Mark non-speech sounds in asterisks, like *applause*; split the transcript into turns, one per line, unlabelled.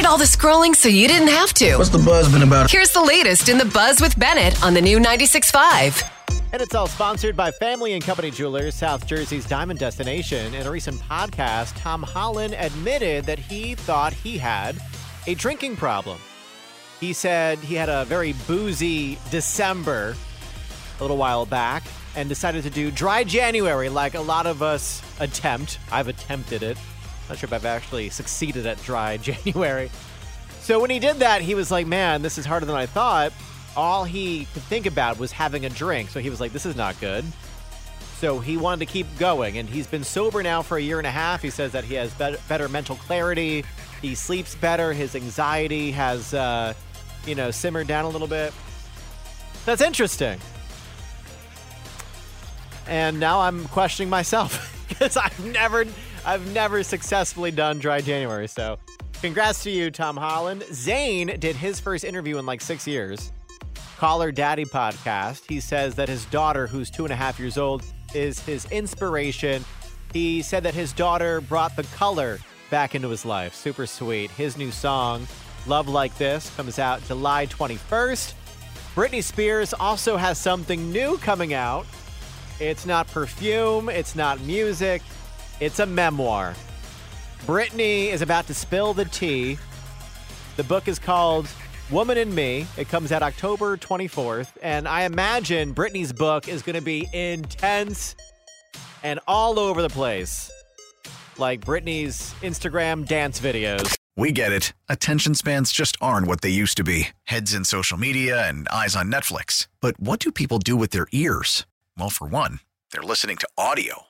did all the scrolling so you didn't have to.
What's the buzz been about?
Here's the latest in the buzz with Bennett on the new 96.5.
And it's all sponsored by Family and Company Jewelers, South Jersey's diamond destination. In a recent podcast, Tom Holland admitted that he thought he had a drinking problem. He said he had a very boozy December a little while back and decided to do dry January like a lot of us attempt. I've attempted it. Not sure if I've actually succeeded at dry *laughs* January. So when he did that, he was like, man, this is harder than I thought. All he could think about was having a drink. So he was like, this is not good. So he wanted to keep going. And he's been sober now for a year and a half. He says that he has better, mental clarity. He sleeps better. His anxiety has, uh, you know, simmered down a little bit. That's interesting. And now I'm questioning myself *laughs* because I've never, I've never successfully done dry January. So, congrats to you, Tom Holland. Zayn did his first interview in like six years. Call Her Daddy podcast. He says that his daughter, who's two and a half years old, is his inspiration. He said that his daughter brought the color back into his life. Super sweet. His new song, Love Like This, comes out July 21st. Britney Spears also has something new coming out. It's not perfume, it's not music, it's a memoir. Britney is about to spill the tea. The book is called Woman in Me. It comes out October 24th. And I imagine Britney's book is going to be intense and all over the place, like Britney's Instagram dance videos.
We get it. Attention spans just aren't what they used to be heads in social media and eyes on Netflix. But what do people do with their ears? Well, for one, they're listening to audio.